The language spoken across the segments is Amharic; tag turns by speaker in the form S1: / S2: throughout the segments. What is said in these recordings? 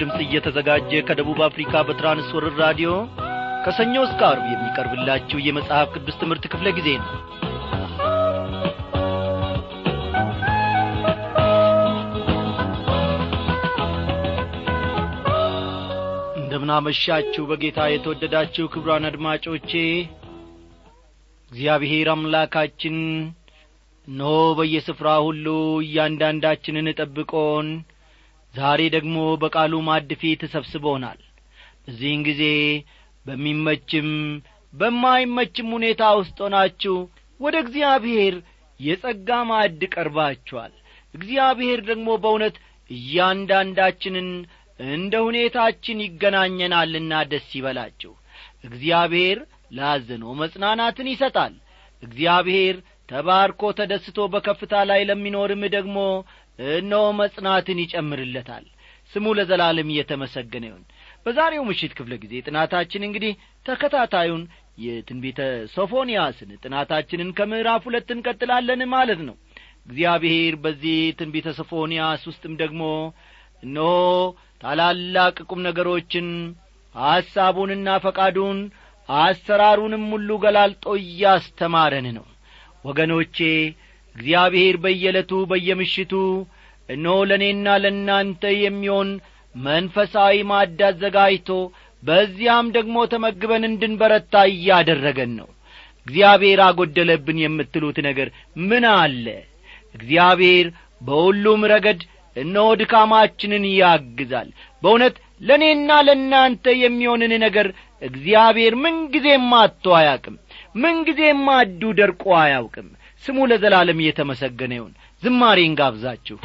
S1: ድምፅ እየተዘጋጀ ከደቡብ አፍሪካ በትራንስወርር ራዲዮ ከሰኞ እስከ አርብ የሚቀርብላችሁ የመጽሐፍ ቅዱስ ትምህርት ክፍለ ጊዜ ነው። እንደምናመሻችሁ በጌታ የተወደዳችሁ ክብሯን አድማጮቼ እግዚአብሔር አምላካችን እነሆ በየስፍራ ሁሉ እያንዳንዳችንን ጠብቆን ዛሬ ደግሞ በቃሉ ማድ ፊት ተሰብስቦናል። በዚህን ጊዜ በሚመችም በማይመችም ሁኔታ ውስጥ ሆናችሁ ወደ እግዚአብሔር የጸጋ ማዕድ ቀርባችኋል። እግዚአብሔር ደግሞ በእውነት እያንዳንዳችንን እንደ ሁኔታችን ይገናኘናልና ደስ ይበላችሁ። እግዚአብሔር ላዘነው መጽናናትን ይሰጣል። እግዚአብሔር ተባርኮ ተደስቶ በከፍታ ላይ ለሚኖርም ደግሞ እነሆ መጽናትን ይጨምርለታል። ስሙ ለዘላለም እየተመሰገነ ይሁን። በዛሬው ምሽት ክፍለ ጊዜ ጥናታችን እንግዲህ ተከታታዩን የትንቢተ ሶፎንያስን ጥናታችንን ከምዕራፍ ሁለት እንቀጥላለን ማለት ነው። እግዚአብሔር በዚህ ትንቢተ ሶፎንያስ ውስጥም ደግሞ እነሆ ታላላቅ ቁም ነገሮችን ሐሳቡንና ፈቃዱን አሰራሩንም ሁሉ ገላልጦ እያስተማረን ነው። ወገኖቼ እግዚአብሔር በየዕለቱ በየምሽቱ እነሆ ለእኔና ለእናንተ የሚሆን መንፈሳዊ ማድ አዘጋጅቶ በዚያም ደግሞ ተመግበን እንድንበረታ እያደረገን ነው። እግዚአብሔር አጐደለብን የምትሉት ነገር ምን አለ? እግዚአብሔር በሁሉም ረገድ እነሆ ድካማችንን ያግዛል። በእውነት ለእኔና ለእናንተ የሚሆንን ነገር እግዚአብሔር ምንጊዜም አጥቶ አያቅም ምንጊዜም ማዱ ደርቆ አያውቅም ስሙ ለዘላለም እየተመሰገነ ይሁን። ዝማሬን ጋብዛችሁ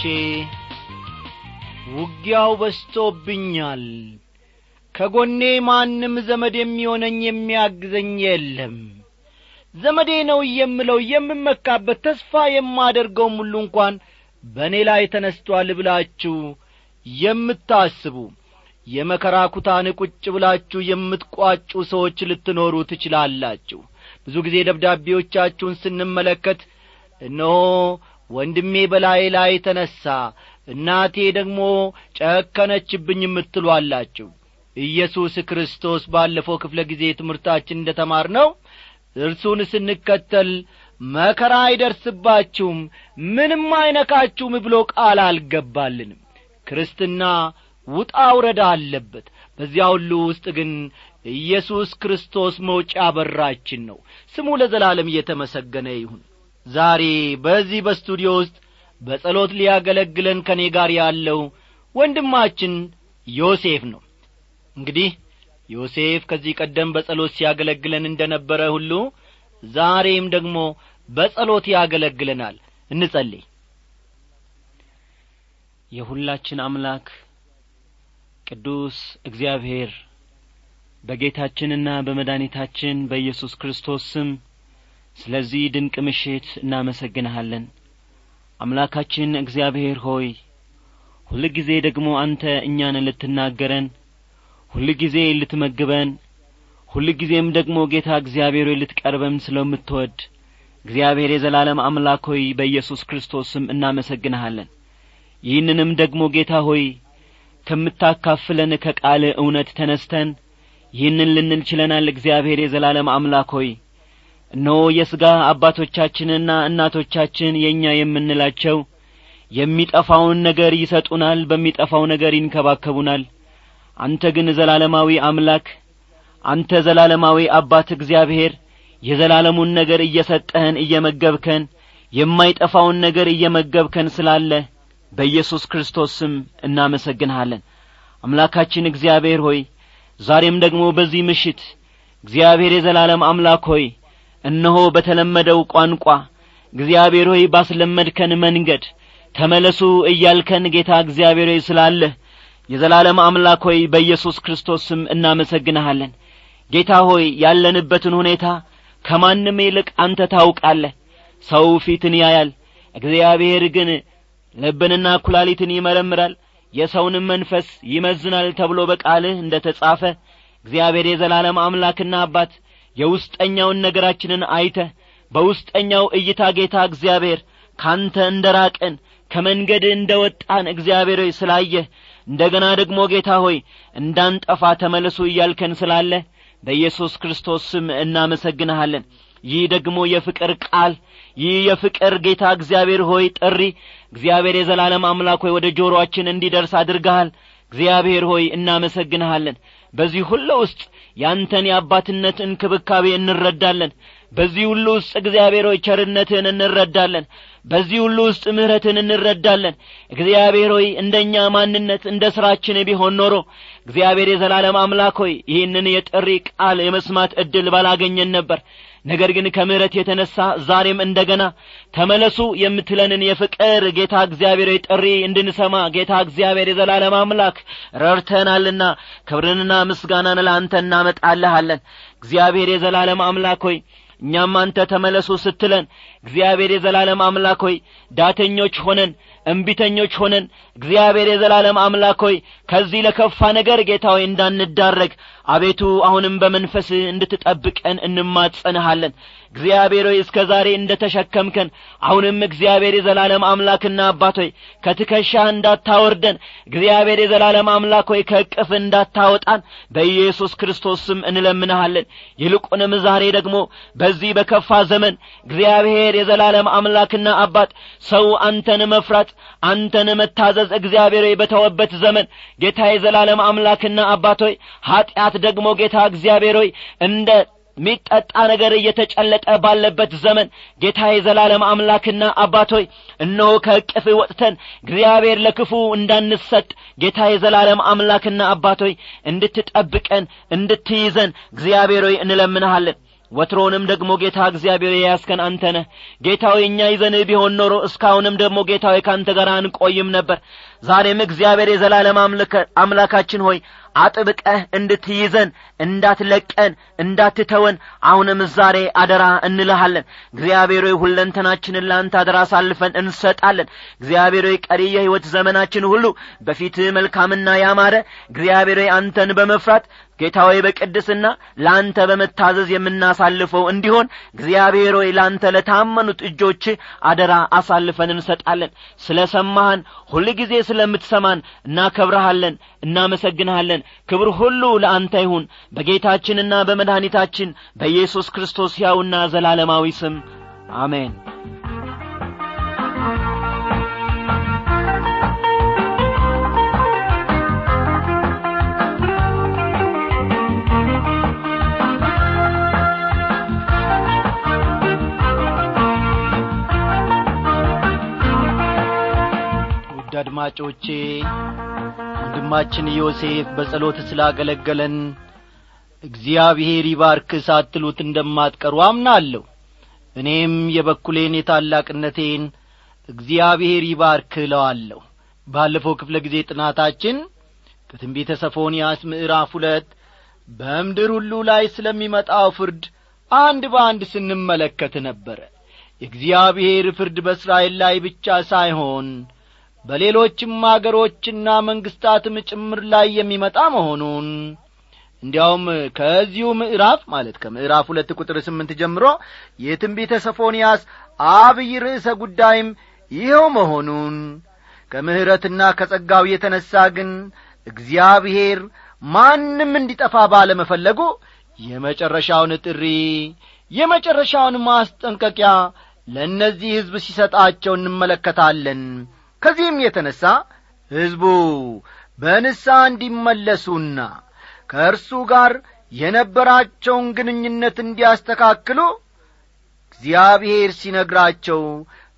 S1: ወገኖቼ ውጊያው በስቶብኛል ከጎኔ ማንም ዘመድ የሚሆነኝ የሚያግዘኝ የለም። ዘመዴ ነው የምለው የምመካበት ተስፋ የማደርገውም ሁሉ እንኳን በእኔ ላይ ተነስቶአል ብላችሁ የምታስቡ የመከራ ኩታን ቁጭ ብላችሁ የምትቋጩ ሰዎች ልትኖሩ ትችላላችሁ። ብዙ ጊዜ ደብዳቤዎቻችሁን ስንመለከት እነሆ ወንድሜ በላይ ላይ ተነሣ እናቴ ደግሞ ጨከነችብኝ የምትሉ አላችሁ ኢየሱስ ክርስቶስ ባለፈው ክፍለ ጊዜ ትምህርታችን እንደ ተማር ነው እርሱን ስንከተል መከራ አይደርስባችሁም ምንም አይነካችሁም ብሎ ቃል አልገባልንም። ክርስትና ውጣ ውረዳ አለበት። በዚያ ሁሉ ውስጥ ግን ኢየሱስ ክርስቶስ መውጫ በራችን ነው። ስሙ ለዘላለም እየተመሰገነ ይሁን ዛሬ በዚህ በስቱዲዮ ውስጥ በጸሎት ሊያገለግለን ከእኔ ጋር ያለው ወንድማችን ዮሴፍ ነው። እንግዲህ ዮሴፍ ከዚህ ቀደም በጸሎት ሲያገለግለን እንደ ነበረ ሁሉ ዛሬም ደግሞ በጸሎት ያገለግለናል። እንጸልይ።
S2: የሁላችን አምላክ ቅዱስ እግዚአብሔር በጌታችንና በመድኃኒታችን በኢየሱስ ክርስቶስ ስም ስለዚህ ድንቅ ምሽት እናመሰግንሃለን። አምላካችን እግዚአብሔር ሆይ ሁልጊዜ ደግሞ አንተ እኛን ልትናገረን ሁልጊዜ ልትመግበን ሁልጊዜም ደግሞ ጌታ እግዚአብሔር ልትቀርበን ስለምትወድ እግዚአብሔር የዘላለም አምላክ ሆይ በኢየሱስ ክርስቶስ ስም እናመሰግንሃለን። ይህንንም ደግሞ ጌታ ሆይ ከምታካፍለን ከቃል እውነት ተነስተን ይህንን ልንል ችለናል። እግዚአብሔር የዘላለም አምላክ ሆይ እነሆ የሥጋ አባቶቻችንና እናቶቻችን የእኛ የምንላቸው የሚጠፋውን ነገር ይሰጡናል በሚጠፋው ነገር ይንከባከቡናል። አንተ ግን ዘላለማዊ አምላክ አንተ ዘላለማዊ አባት እግዚአብሔር የዘላለሙን ነገር እየሰጠህን እየመገብከን የማይጠፋውን ነገር እየመገብከን ስላለ በኢየሱስ ክርስቶስ ስም እናመሰግንሃለን። አምላካችን እግዚአብሔር ሆይ ዛሬም ደግሞ በዚህ ምሽት እግዚአብሔር የዘላለም አምላክ ሆይ እነሆ በተለመደው ቋንቋ እግዚአብሔር ሆይ ባስለመድከን መንገድ ተመለሱ እያልከን ጌታ እግዚአብሔር ሆይ ስላለህ የዘላለም አምላክ ሆይ በኢየሱስ ክርስቶስ ስም እናመሰግንሃለን። ጌታ ሆይ ያለንበትን ሁኔታ ከማንም ይልቅ አንተ ታውቃለህ ሰው ፊትን ያያል እግዚአብሔር ግን ልብንና ኩላሊትን ይመረምራል የሰውንም መንፈስ ይመዝናል ተብሎ በቃልህ እንደ ተጻፈ እግዚአብሔር የዘላለም አምላክና አባት የውስጠኛውን ነገራችንን አይተህ በውስጠኛው እይታ ጌታ እግዚአብሔር ካንተ እንደ ራቅን ከመንገድ እንደ ወጣን እግዚአብሔር ሆይ ስላየህ እንደ ገና ደግሞ ጌታ ሆይ እንዳንጠፋ ተመለሱ እያልከን ስላለ በኢየሱስ ክርስቶስ ስም እናመሰግንሃለን። ይህ ደግሞ የፍቅር ቃል ይህ የፍቅር ጌታ እግዚአብሔር ሆይ ጥሪ እግዚአብሔር የዘላለም አምላክ ሆይ ወደ ጆሮአችን እንዲደርስ አድርገሃል። እግዚአብሔር ሆይ እናመሰግንሃለን። በዚህ ሁሉ ውስጥ ያንተን የአባትነት እንክብካቤ እንረዳለን። በዚህ ሁሉ ውስጥ እግዚአብሔር ሆይ ቸርነትህን እንረዳለን። በዚህ ሁሉ ውስጥ ምሕረትን እንረዳለን። እግዚአብሔር ሆይ እንደኛ ማንነት እንደ ሥራችን ቢሆን ኖሮ እግዚአብሔር የዘላለም አምላክ ሆይ ይህንን የጥሪ ቃል የመስማት ዕድል ባላገኘን ነበር ነገር ግን ከምሕረት የተነሣ ዛሬም እንደ ገና ተመለሱ የምትለንን የፍቅር ጌታ እግዚአብሔር ጥሪ እንድንሰማ ጌታ እግዚአብሔር የዘላለም አምላክ ረድተናልና ክብርንና ምስጋናን ለአንተ እናመጣልሃለን። እግዚአብሔር የዘላለም አምላክ ሆይ እኛም አንተ ተመለሱ ስትለን እግዚአብሔር የዘላለም አምላክ ሆይ ዳተኞች ሆነን እምቢተኞች ሆነን እግዚአብሔር የዘላለም አምላክ ሆይ ከዚህ ለከፋ ነገር ጌታ ሆይ እንዳንዳረግ አቤቱ አሁንም በመንፈስ እንድትጠብቀን እንማጸንሃለን። እግዚአብሔር ሆይ እስከ ዛሬ እንደ ተሸከምከን አሁንም እግዚአብሔር የዘላለም አምላክና አባት ሆይ ከትከሻ እንዳታወርደን እግዚአብሔር የዘላለም አምላክ ሆይ ከእቅፍ እንዳታወጣን በኢየሱስ ክርስቶስ ስም እንለምንሃለን። ይልቁንም ዛሬ ደግሞ በዚህ በከፋ ዘመን እግዚአብሔር የዘላለም አምላክና አባት ሰው አንተን መፍራት አንተን መታዘዝ እግዚአብሔር በተወበት ዘመን ጌታ የዘላለም አምላክና አባት ሆይ ኀጢአት ደግሞ ጌታ እግዚአብሔር ሆይ እንደ ሚጠጣ ነገር እየተጨለጠ ባለበት ዘመን ጌታ የዘላለም አምላክና አባት ሆይ እነሆ ከእቅፍ ወጥተን እግዚአብሔር ለክፉ እንዳንሰጥ ጌታ የዘላለም አምላክና አባት ሆይ እንድትጠብቀን እንድትይዘን እግዚአብሔር ሆይ እንለምንሃለን ወትሮንም ደግሞ ጌታ እግዚአብሔር የያዝከን አንተ ነህ። ጌታዊ እኛ ይዘንህ ቢሆን ኖሮ እስካሁንም ደግሞ ጌታዊ ከአንተ ጋር አንቆይም ነበር። ዛሬም እግዚአብሔር የዘላለም አምላካችን ሆይ አጥብቀህ እንድትይዘን እንዳትለቀን እንዳትተወን አሁንም ዛሬ አደራ እንልሃለን። እግዚአብሔር ሁለንተናችንን ለአንተ አደራ አሳልፈን እንሰጣለን። እግዚአብሔር ቀሪ የሕይወት ዘመናችን ሁሉ በፊትህ መልካምና ያማረ እግዚአብሔር አንተን በመፍራት ጌታ ሆይ በቅድስና ለአንተ በመታዘዝ የምናሳልፈው እንዲሆን እግዚአብሔር ሆይ ለአንተ ለታመኑት እጆች አደራ አሳልፈን እንሰጣለን። ስለ ሰማህን ሁልጊዜ ስለምትሰማን እናከብረሃለን እናመሰግንሃለን። ክብር ሁሉ ለአንተ ይሁን። በጌታችንና በመድኃኒታችን በኢየሱስ ክርስቶስ ሕያውና ዘላለማዊ ስም አሜን
S1: አድማጮቼ ወንድማችን ዮሴፍ በጸሎት ስላገለገለን እግዚአብሔር ይባርክ ሳትሉት እንደማትቀሩ አምናለሁ። እኔም የበኩሌን የታላቅነቴን እግዚአብሔር ይባርክ እለዋለሁ። ባለፈው ክፍለ ጊዜ ጥናታችን ከትንቢተ ሰፎንያስ ምዕራፍ ሁለት በምድር ሁሉ ላይ ስለሚመጣው ፍርድ አንድ በአንድ ስንመለከት ነበረ። የእግዚአብሔር ፍርድ በእስራኤል ላይ ብቻ ሳይሆን በሌሎችም አገሮችና መንግሥታትም ጭምር ላይ የሚመጣ መሆኑን። እንዲያውም ከዚሁ ምዕራፍ ማለት ከምዕራፍ ሁለት ቁጥር ስምንት ጀምሮ የትንቢተ ሰፎንያስ አብይ ርዕሰ ጉዳይም ይኸው መሆኑን ከምሕረትና ከጸጋው የተነሣ ግን እግዚአብሔር ማንም እንዲጠፋ ባለመፈለጉ የመጨረሻውን ጥሪ የመጨረሻውን ማስጠንቀቂያ ለእነዚህ ሕዝብ ሲሰጣቸው እንመለከታለን ከዚህም የተነሣ ሕዝቡ በንስሐ እንዲመለሱና ከእርሱ ጋር የነበራቸውን ግንኙነት እንዲያስተካክሉ እግዚአብሔር ሲነግራቸው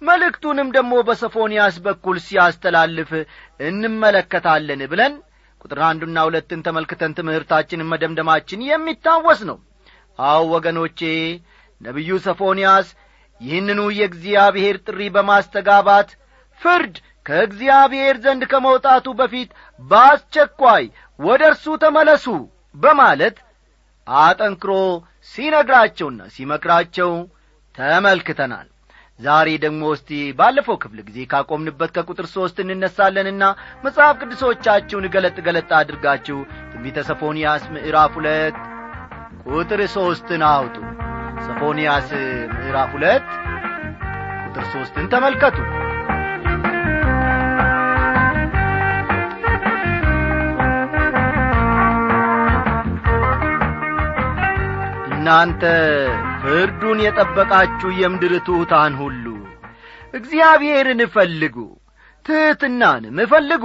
S1: መልእክቱንም ደግሞ በሰፎንያስ በኩል ሲያስተላልፍ እንመለከታለን ብለን ቁጥር አንዱና ሁለትን ተመልክተን ትምህርታችንን መደምደማችን የሚታወስ ነው። አዎ ወገኖቼ ነቢዩ ሰፎንያስ ይህንኑ የእግዚአብሔር ጥሪ በማስተጋባት ፍርድ ከእግዚአብሔር ዘንድ ከመውጣቱ በፊት በአስቸኳይ ወደ እርሱ ተመለሱ በማለት አጠንክሮ ሲነግራቸውና ሲመክራቸው ተመልክተናል። ዛሬ ደግሞ እስቲ ባለፈው ክፍል ጊዜ ካቆምንበት ከቁጥር ሦስት እንነሳለንና መጽሐፍ ቅዱሶቻችሁን ገለጥ ገለጥ አድርጋችሁ ትንቢተ ሰፎንያስ ምዕራፍ ሁለት ቁጥር ሦስትን አውጡ። ሰፎንያስ ምዕራፍ ሁለት ቁጥር ሦስትን ተመልከቱ እናንተ ፍርዱን የጠበቃችሁ የምድር ትሑታን ሁሉ እግዚአብሔርን እፈልጉ ትሕትናንም እፈልጉ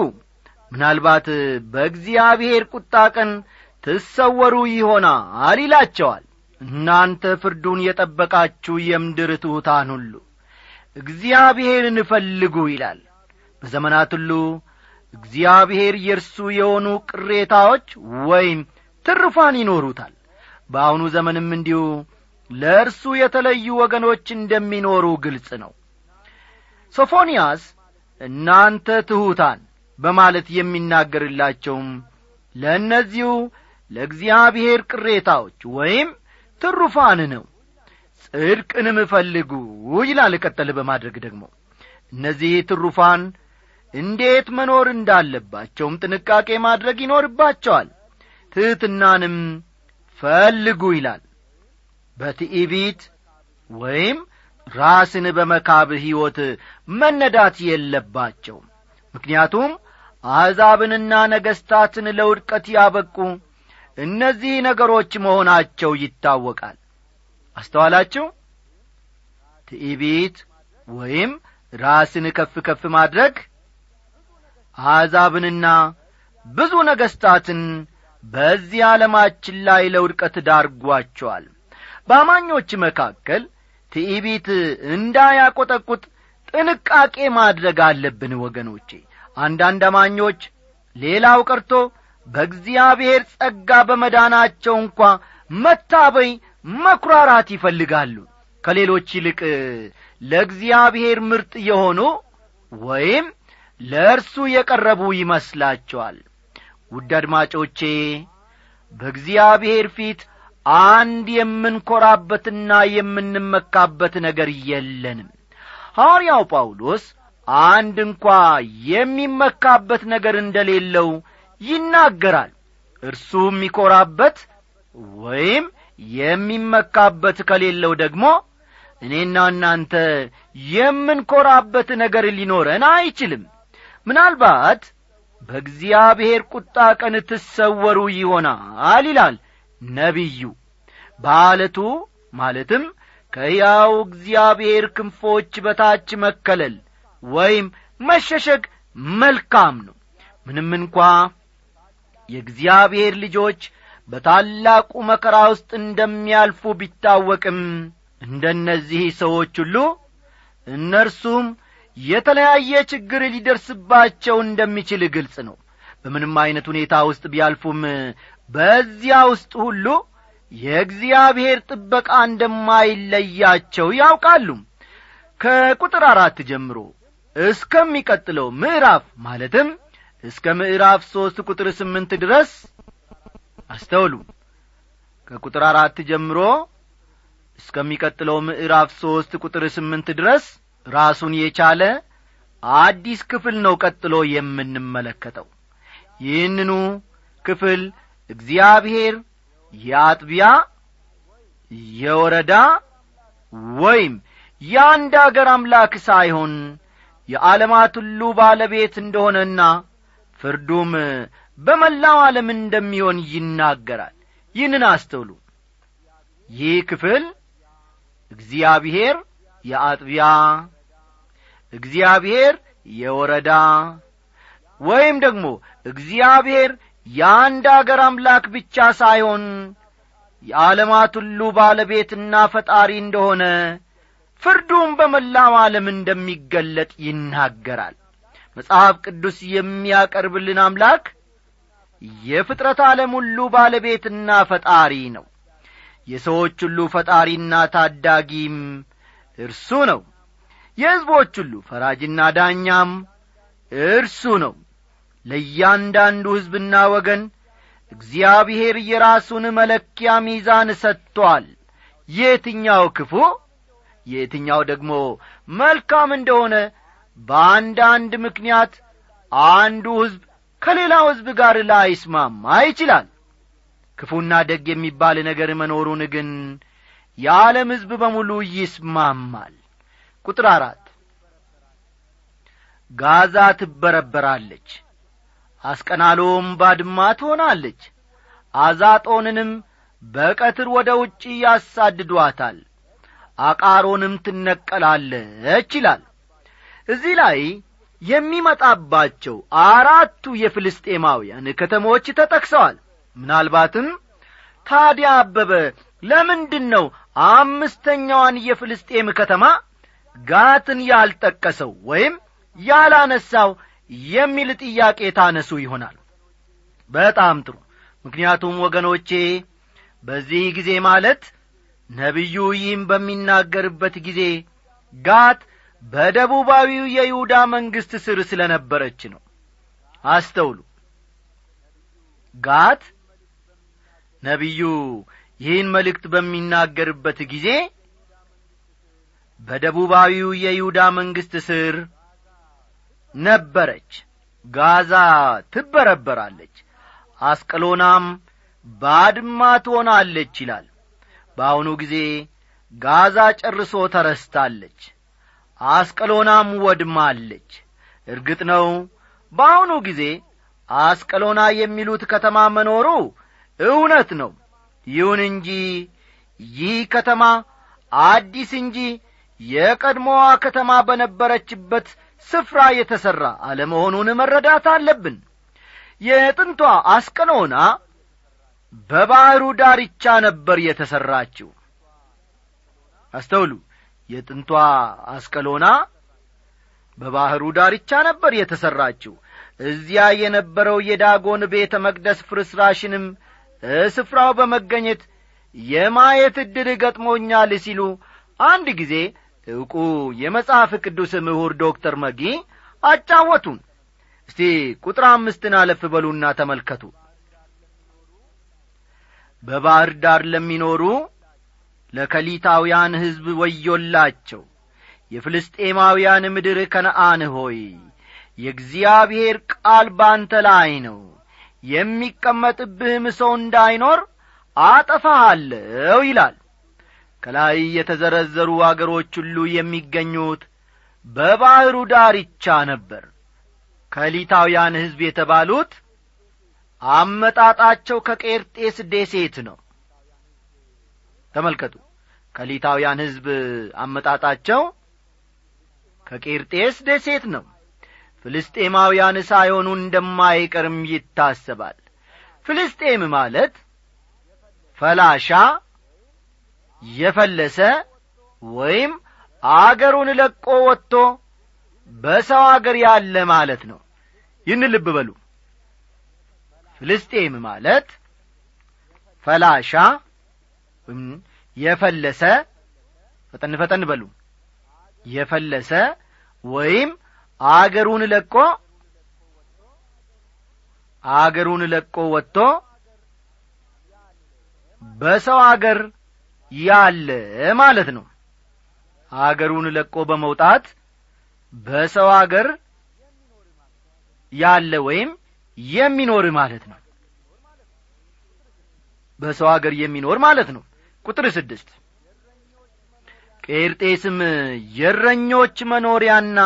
S1: ምናልባት በእግዚአብሔር ቁጣ ቀን ትሰወሩ ይሆናል ይላቸዋል። እናንተ ፍርዱን የጠበቃችሁ የምድር ትሑታን ሁሉ እግዚአብሔርን እፈልጉ ይላል። በዘመናት ሁሉ እግዚአብሔር የእርሱ የሆኑ ቅሬታዎች ወይም ትርፋን ይኖሩታል በአሁኑ ዘመንም እንዲሁ ለእርሱ የተለዩ ወገኖች እንደሚኖሩ ግልጽ ነው። ሶፎንያስ እናንተ ትሑታን በማለት የሚናገርላቸውም ለእነዚሁ ለእግዚአብሔር ቅሬታዎች ወይም ትሩፋን ነው። ጽድቅንም እፈልጉ ይላል ቀጠል በማድረግ ደግሞ። እነዚህ ትሩፋን እንዴት መኖር እንዳለባቸውም ጥንቃቄ ማድረግ ይኖርባቸዋል። ትሕትናንም ፈልጉ ይላል። በትዕቢት ወይም ራስን በመካብ ሕይወት መነዳት የለባቸውም። ምክንያቱም አሕዛብንና ነገሥታትን ለውድቀት ያበቁ እነዚህ ነገሮች መሆናቸው ይታወቃል። አስተዋላችሁ? ትዕቢት ወይም ራስን ከፍ ከፍ ማድረግ አሕዛብንና ብዙ ነገሥታትን በዚህ ዓለማችን ላይ ለውድቀት ዳርጓቸዋል። በአማኞች መካከል ትዕቢት እንዳያቈጠቁጥ ጥንቃቄ ማድረግ አለብን ወገኖቼ። አንዳንድ አማኞች ሌላው ቀርቶ በእግዚአብሔር ጸጋ በመዳናቸው እንኳ መታበይ መኵራራት ይፈልጋሉ። ከሌሎች ይልቅ ለእግዚአብሔር ምርጥ የሆኑ ወይም ለእርሱ የቀረቡ ይመስላቸዋል ውድ አድማጮቼ በእግዚአብሔር ፊት አንድ የምንኰራበትና የምንመካበት ነገር የለንም። ሐዋርያው ጳውሎስ አንድ እንኳ የሚመካበት ነገር እንደሌለው ይናገራል። እርሱ የሚኰራበት ወይም የሚመካበት ከሌለው ደግሞ እኔና እናንተ የምንኰራበት ነገር ሊኖረን አይችልም። ምናልባት በእግዚአብሔር ቁጣ ቀን ትሰወሩ ይሆናል ይላል ነቢዩ። በአለቱ ማለትም ከያው እግዚአብሔር ክንፎች በታች መከለል ወይም መሸሸግ መልካም ነው። ምንም እንኳ የእግዚአብሔር ልጆች በታላቁ መከራ ውስጥ እንደሚያልፉ ቢታወቅም እንደነዚህ ሰዎች ሁሉ እነርሱም የተለያየ ችግር ሊደርስባቸው እንደሚችል ግልጽ ነው። በምንም ዐይነት ሁኔታ ውስጥ ቢያልፉም በዚያ ውስጥ ሁሉ የእግዚአብሔር ጥበቃ እንደማይለያቸው ያውቃሉ። ከቁጥር አራት ጀምሮ እስከሚቀጥለው ምዕራፍ ማለትም እስከ ምዕራፍ ሦስት ቁጥር ስምንት ድረስ አስተውሉ። ከቁጥር አራት ጀምሮ እስከሚቀጥለው ምዕራፍ ሦስት ቁጥር ስምንት ድረስ ራሱን የቻለ አዲስ ክፍል ነው ቀጥሎ የምንመለከተው። ይህንኑ ክፍል እግዚአብሔር የአጥቢያ የወረዳ ወይም የአንድ አገር አምላክ ሳይሆን የዓለማት ሁሉ ባለቤት እንደሆነና ፍርዱም በመላው ዓለም እንደሚሆን ይናገራል። ይህንን አስተውሉ። ይህ ክፍል እግዚአብሔር የአጥቢያ እግዚአብሔር የወረዳ ወይም ደግሞ እግዚአብሔር የአንድ አገር አምላክ ብቻ ሳይሆን የዓለማት ሁሉ ባለቤትና ፈጣሪ እንደሆነ ፍርዱም በመላው ዓለም እንደሚገለጥ ይናገራል። መጽሐፍ ቅዱስ የሚያቀርብልን አምላክ የፍጥረት ዓለም ሁሉ ባለቤትና ፈጣሪ ነው። የሰዎች ሁሉ ፈጣሪና ታዳጊም እርሱ ነው የሕዝቦች ሁሉ ፈራጅና ዳኛም እርሱ ነው። ለእያንዳንዱ ሕዝብና ወገን እግዚአብሔር የራሱን መለኪያ ሚዛን ሰጥቶአል የትኛው ክፉ? የትኛው ደግሞ መልካም እንደሆነ በአንዳንድ ምክንያት አንዱ ሕዝብ ከሌላው ሕዝብ ጋር ላይስማማ ይችላል። ክፉና ደግ የሚባል ነገር መኖሩን ግን የዓለም ሕዝብ በሙሉ ይስማማል ቁጥር አራት። ጋዛ ትበረበራለች አስቀናሎም ባድማ ትሆናለች አዛጦንንም በቀትር ወደ ውጪ ያሳድዷታል አቃሮንም ትነቀላለች ይላል። እዚህ ላይ የሚመጣባቸው አራቱ የፍልስጤማውያን ከተሞች ተጠቅሰዋል። ምናልባትም ታዲያ አበበ ለምንድን ነው አምስተኛዋን የፍልስጤም ከተማ ጋትን ያልጠቀሰው ወይም ያላነሳው የሚል ጥያቄ ታነሱ ይሆናል። በጣም ጥሩ። ምክንያቱም ወገኖቼ በዚህ ጊዜ ማለት ነቢዩ ይህም በሚናገርበት ጊዜ ጋት በደቡባዊው የይሁዳ መንግሥት ስር ስለ ነበረች ነው። አስተውሉ። ጋት ነቢዩ ይህን መልእክት በሚናገርበት ጊዜ በደቡባዊው የይሁዳ መንግሥት ስር ነበረች። ጋዛ ትበረበራለች አስቀሎናም ባድማ ትሆናለች ይላል። በአሁኑ ጊዜ ጋዛ ጨርሶ ተረስታለች አስቀሎናም ወድማለች። እርግጥ ነው በአሁኑ ጊዜ አስቀሎና የሚሉት ከተማ መኖሩ እውነት ነው። ይሁን እንጂ ይህ ከተማ አዲስ እንጂ የቀድሞዋ ከተማ በነበረችበት ስፍራ የተሠራ አለመሆኑን መረዳት አለብን። የጥንቷ አስቀሎና በባሕሩ ዳርቻ ነበር የተሠራችው አስተውሉ። የጥንቷ አስቀሎና በባሕሩ ዳርቻ ነበር የተሠራችው እዚያ የነበረው የዳጎን ቤተ መቅደስ ፍርስራሽንም ስፍራው በመገኘት የማየት ዕድል ገጥሞኛል ሲሉ አንድ ጊዜ ዕውቁ የመጽሐፍ ቅዱስ ምሁር ዶክተር መጊ አጫወቱን። እስቲ ቁጥር አምስትን አለፍ በሉና ተመልከቱ። በባሕር ዳር ለሚኖሩ ለከሊታውያን ሕዝብ ወዮላቸው። የፍልስጤማውያን ምድር ከነአን ሆይ የእግዚአብሔር ቃል ባንተ ላይ ነው። የሚቀመጥብህም ሰው እንዳይኖር አጠፋሃለሁ ይላል ከላይ የተዘረዘሩ አገሮች ሁሉ የሚገኙት በባሕሩ ዳርቻ ነበር። ከሊታውያን ሕዝብ የተባሉት አመጣጣቸው ከቄርጤስ ደሴት ነው። ተመልከቱ ከሊታውያን ሕዝብ አመጣጣቸው ከቄርጤስ ደሴት ነው። ፍልስጤማውያን ሳይሆኑ እንደማይቀርም ይታሰባል። ፍልስጤም ማለት ፈላሻ የፈለሰ ወይም አገሩን ለቆ ወጥቶ በሰው አገር ያለ ማለት ነው። ይህን ልብ በሉ። ፍልስጤም ማለት ፈላሻ የፈለሰ ፈጠን ፈጠን በሉ። የፈለሰ ወይም አገሩን ለቆ አገሩን ለቆ ወጥቶ በሰው አገር ያለ ማለት ነው። አገሩን ለቆ በመውጣት በሰው አገር ያለ ወይም የሚኖር ማለት ነው። በሰው አገር የሚኖር ማለት ነው። ቁጥር ስድስት ቄርጤስም የእረኞች መኖሪያና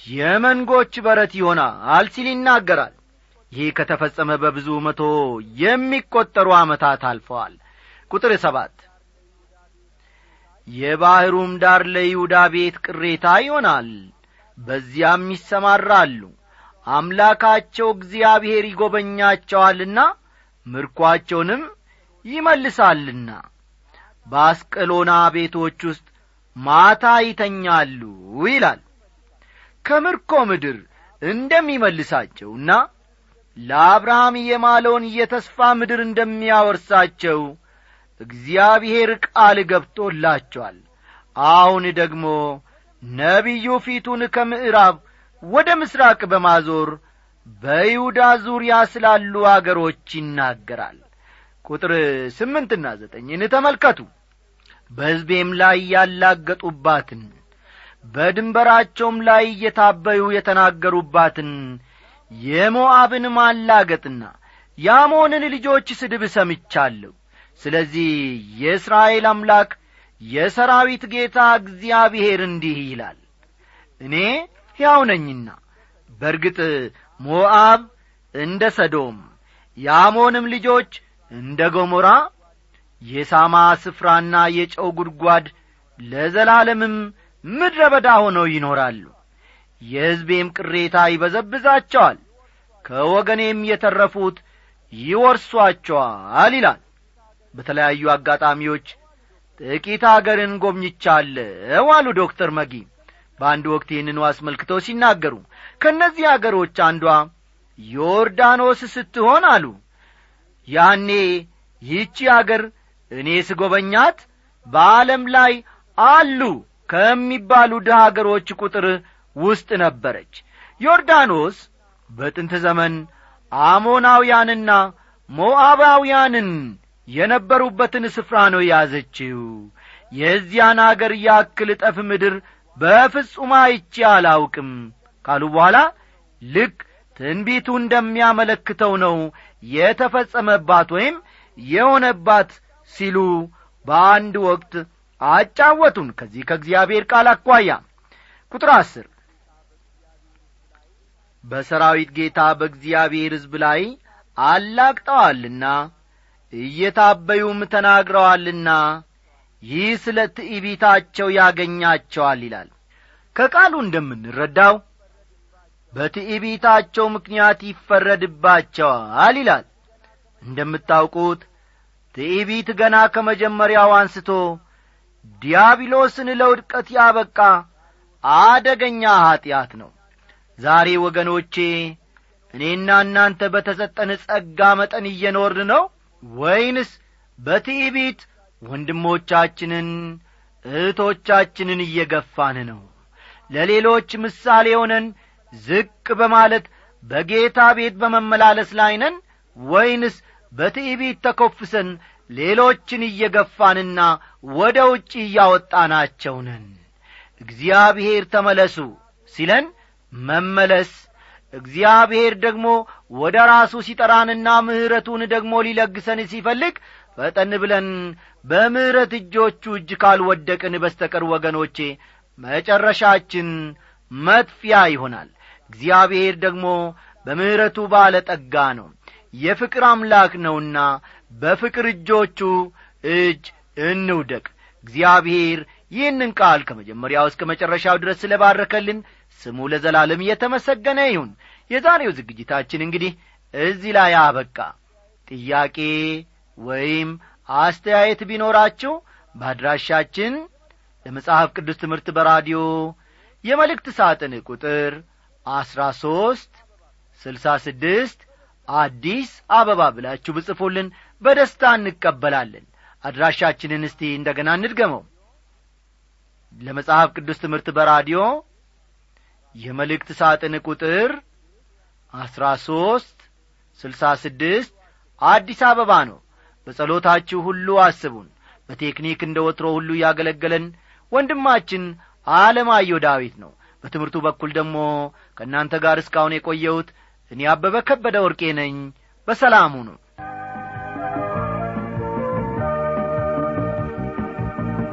S1: የመንጎች በረት ይሆናል ሲል ይናገራል። ይህ ከተፈጸመ በብዙ መቶ የሚቈጠሩ ዓመታት አልፈዋል። ቁጥር ሰባት የባሕሩም ዳር ለይሁዳ ቤት ቅሬታ ይሆናል። በዚያም ይሰማራሉ። አምላካቸው እግዚአብሔር ይጐበኛቸዋልና ምርኳቸውንም ይመልሳልና። በአስቀሎና ቤቶች ውስጥ ማታ ይተኛሉ ይላል። ከምርኮ ምድር እንደሚመልሳቸውና ለአብርሃም የማለውን የተስፋ ምድር እንደሚያወርሳቸው እግዚአብሔር ቃል ገብቶላቸዋል። አሁን ደግሞ ነቢዩ ፊቱን ከምዕራብ ወደ ምሥራቅ በማዞር በይሁዳ ዙሪያ ስላሉ አገሮች ይናገራል። ቁጥር ስምንትና ዘጠኝን ተመልከቱ። በሕዝቤም ላይ ያላገጡባትን በድንበራቸውም ላይ እየታበዩ የተናገሩባትን የሞዓብን ማላገጥና የአሞንን ልጆች ስድብ ሰምቻለሁ ስለዚህ የእስራኤል አምላክ የሰራዊት ጌታ እግዚአብሔር እንዲህ ይላል እኔ ሕያው ነኝና። በርግጥ ሞዓብ እንደ ሰዶም የአሞንም ልጆች እንደ ገሞራ የሳማ ስፍራና የጨው ጉድጓድ ለዘላለምም ምድረ በዳ ሆነው ይኖራሉ። የሕዝቤም ቅሬታ ይበዘብዛቸዋል ከወገኔም የተረፉት ይወርሷቸዋል ይላል በተለያዩ አጋጣሚዎች ጥቂት አገርን ጐብኝቻለሁ አሉ ዶክተር መጊ። በአንድ ወቅት ይህንኑ አስመልክተው ሲናገሩ ከእነዚህ አገሮች አንዷ ዮርዳኖስ ስትሆን አሉ። ያኔ ይህቺ አገር እኔ ስጐበኛት በዓለም ላይ አሉ ከሚባሉ ድሃ አገሮች ቁጥር ውስጥ ነበረች። ዮርዳኖስ በጥንት ዘመን አሞናውያንና ሞዓባውያንን የነበሩበትን ስፍራ ነው የያዘችው። የዚያን አገር ያክል ጠፍ ምድር በፍጹም አይቼ አላውቅም ካሉ በኋላ ልክ ትንቢቱ እንደሚያመለክተው ነው የተፈጸመባት ወይም የሆነባት ሲሉ በአንድ ወቅት አጫወቱን። ከዚህ ከእግዚአብሔር ቃል አኳያ ቁጥር አስር በሰራዊት ጌታ በእግዚአብሔር ሕዝብ ላይ አላግጠዋልና እየታበዩም ተናግረዋልና ይህ ስለ ትዕቢታቸው ያገኛቸዋል ይላል። ከቃሉ እንደምንረዳው በትዕቢታቸው ምክንያት ይፈረድባቸዋል ይላል። እንደምታውቁት ትዕቢት ገና ከመጀመሪያው አንስቶ ዲያብሎስን ለውድቀት ያበቃ አደገኛ ኀጢአት ነው። ዛሬ ወገኖቼ እኔና እናንተ በተሰጠን ጸጋ መጠን እየኖርን ነው ወይንስ በትዕቢት ወንድሞቻችንን እህቶቻችንን እየገፋን ነው? ለሌሎች ምሳሌ ሆነን ዝቅ በማለት በጌታ ቤት በመመላለስ ላይ ነን? ወይንስ በትዕቢት ተኰፍሰን ሌሎችን እየገፋንና ወደ ውጭ እያወጣናቸው ነን? እግዚአብሔር ተመለሱ ሲለን መመለስ እግዚአብሔር ደግሞ ወደ ራሱ ሲጠራንና ምሕረቱን ደግሞ ሊለግሰን ሲፈልግ ፈጠን ብለን በምሕረት እጆቹ እጅ ካልወደቅን በስተቀር ወገኖቼ መጨረሻችን መጥፊያ ይሆናል። እግዚአብሔር ደግሞ በምሕረቱ ባለ ጠጋ ነው። የፍቅር አምላክ ነውና በፍቅር እጆቹ እጅ እንውደቅ። እግዚአብሔር ይህንን ቃል ከመጀመሪያው እስከ መጨረሻው ድረስ ስለ ባረከልን ስሙ ለዘላለም እየተመሰገነ ይሁን የዛሬው ዝግጅታችን እንግዲህ እዚህ ላይ አበቃ። ጥያቄ ወይም አስተያየት ቢኖራችሁ በአድራሻችን ለመጽሐፍ ቅዱስ ትምህርት በራዲዮ የመልእክት ሳጥን ቁጥር አስራ ሦስት ስልሳ ስድስት አዲስ አበባ ብላችሁ ብጽፉልን በደስታ እንቀበላለን። አድራሻችንን እስቲ እንደ ገና እንድገመው። ለመጽሐፍ ቅዱስ ትምህርት በራዲዮ የመልእክት ሳጥን ቁጥር አስራ ሦስት ስልሳ ስድስት አዲስ አበባ ነው። በጸሎታችሁ ሁሉ አስቡን። በቴክኒክ እንደ ወትሮ ሁሉ ያገለገለን ወንድማችን አለማየሁ ዳዊት ነው። በትምህርቱ በኩል ደግሞ ከእናንተ ጋር እስካሁን የቆየሁት እኔ አበበ ከበደ ወርቄ ነኝ። በሰላሙ ነው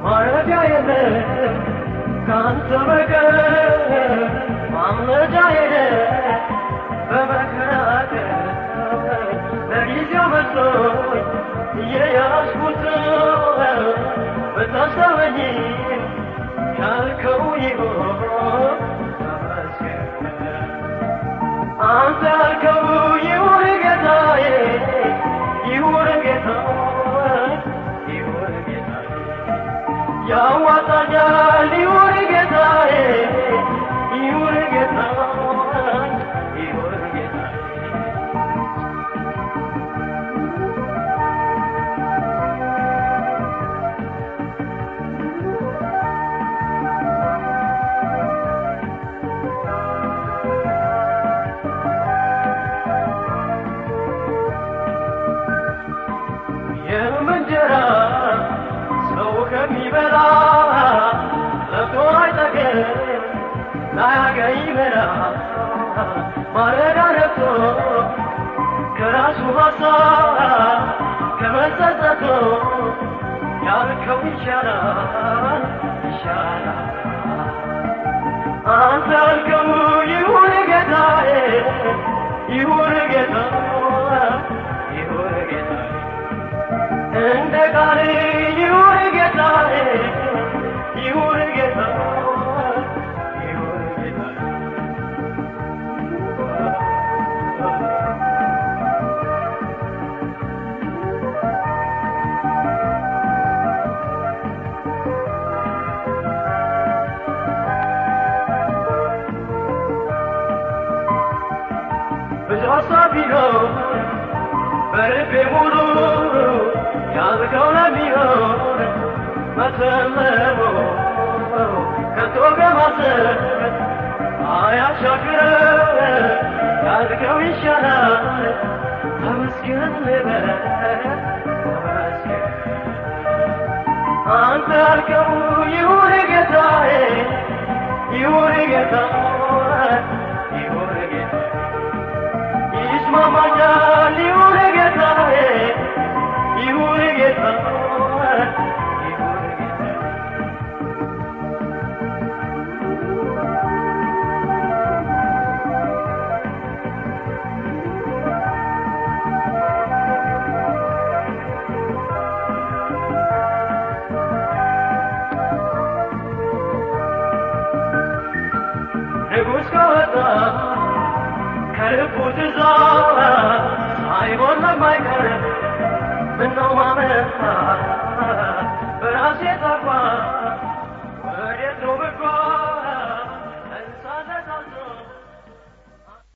S2: ማረፊያ የለ ከአንተ በቀር ማምለጫ የለ በታሰበኝ ያልከው ይሆን ጌታዬ እንደ ቃል ሀሳብ ቢኖር በልቤ ሙሉ ያልከው ለሚሆን መተመሞ ከቶ በማሰብ አያሻግረ ያልከው ይሻላል ተመስገን ልበል ተመስገን አንተ ያልከው ይሁን ጌታዬ ይሁን ጌታዬ ይስማማኛል ይሁን ጌታዬ ይሁን ጌታዬ የከርኩት እዛ አይሆንም አይቀርም ምነው ማመሳ በራሴ ጠፋ ወዴት ነው ብጓ እንሳተታዘ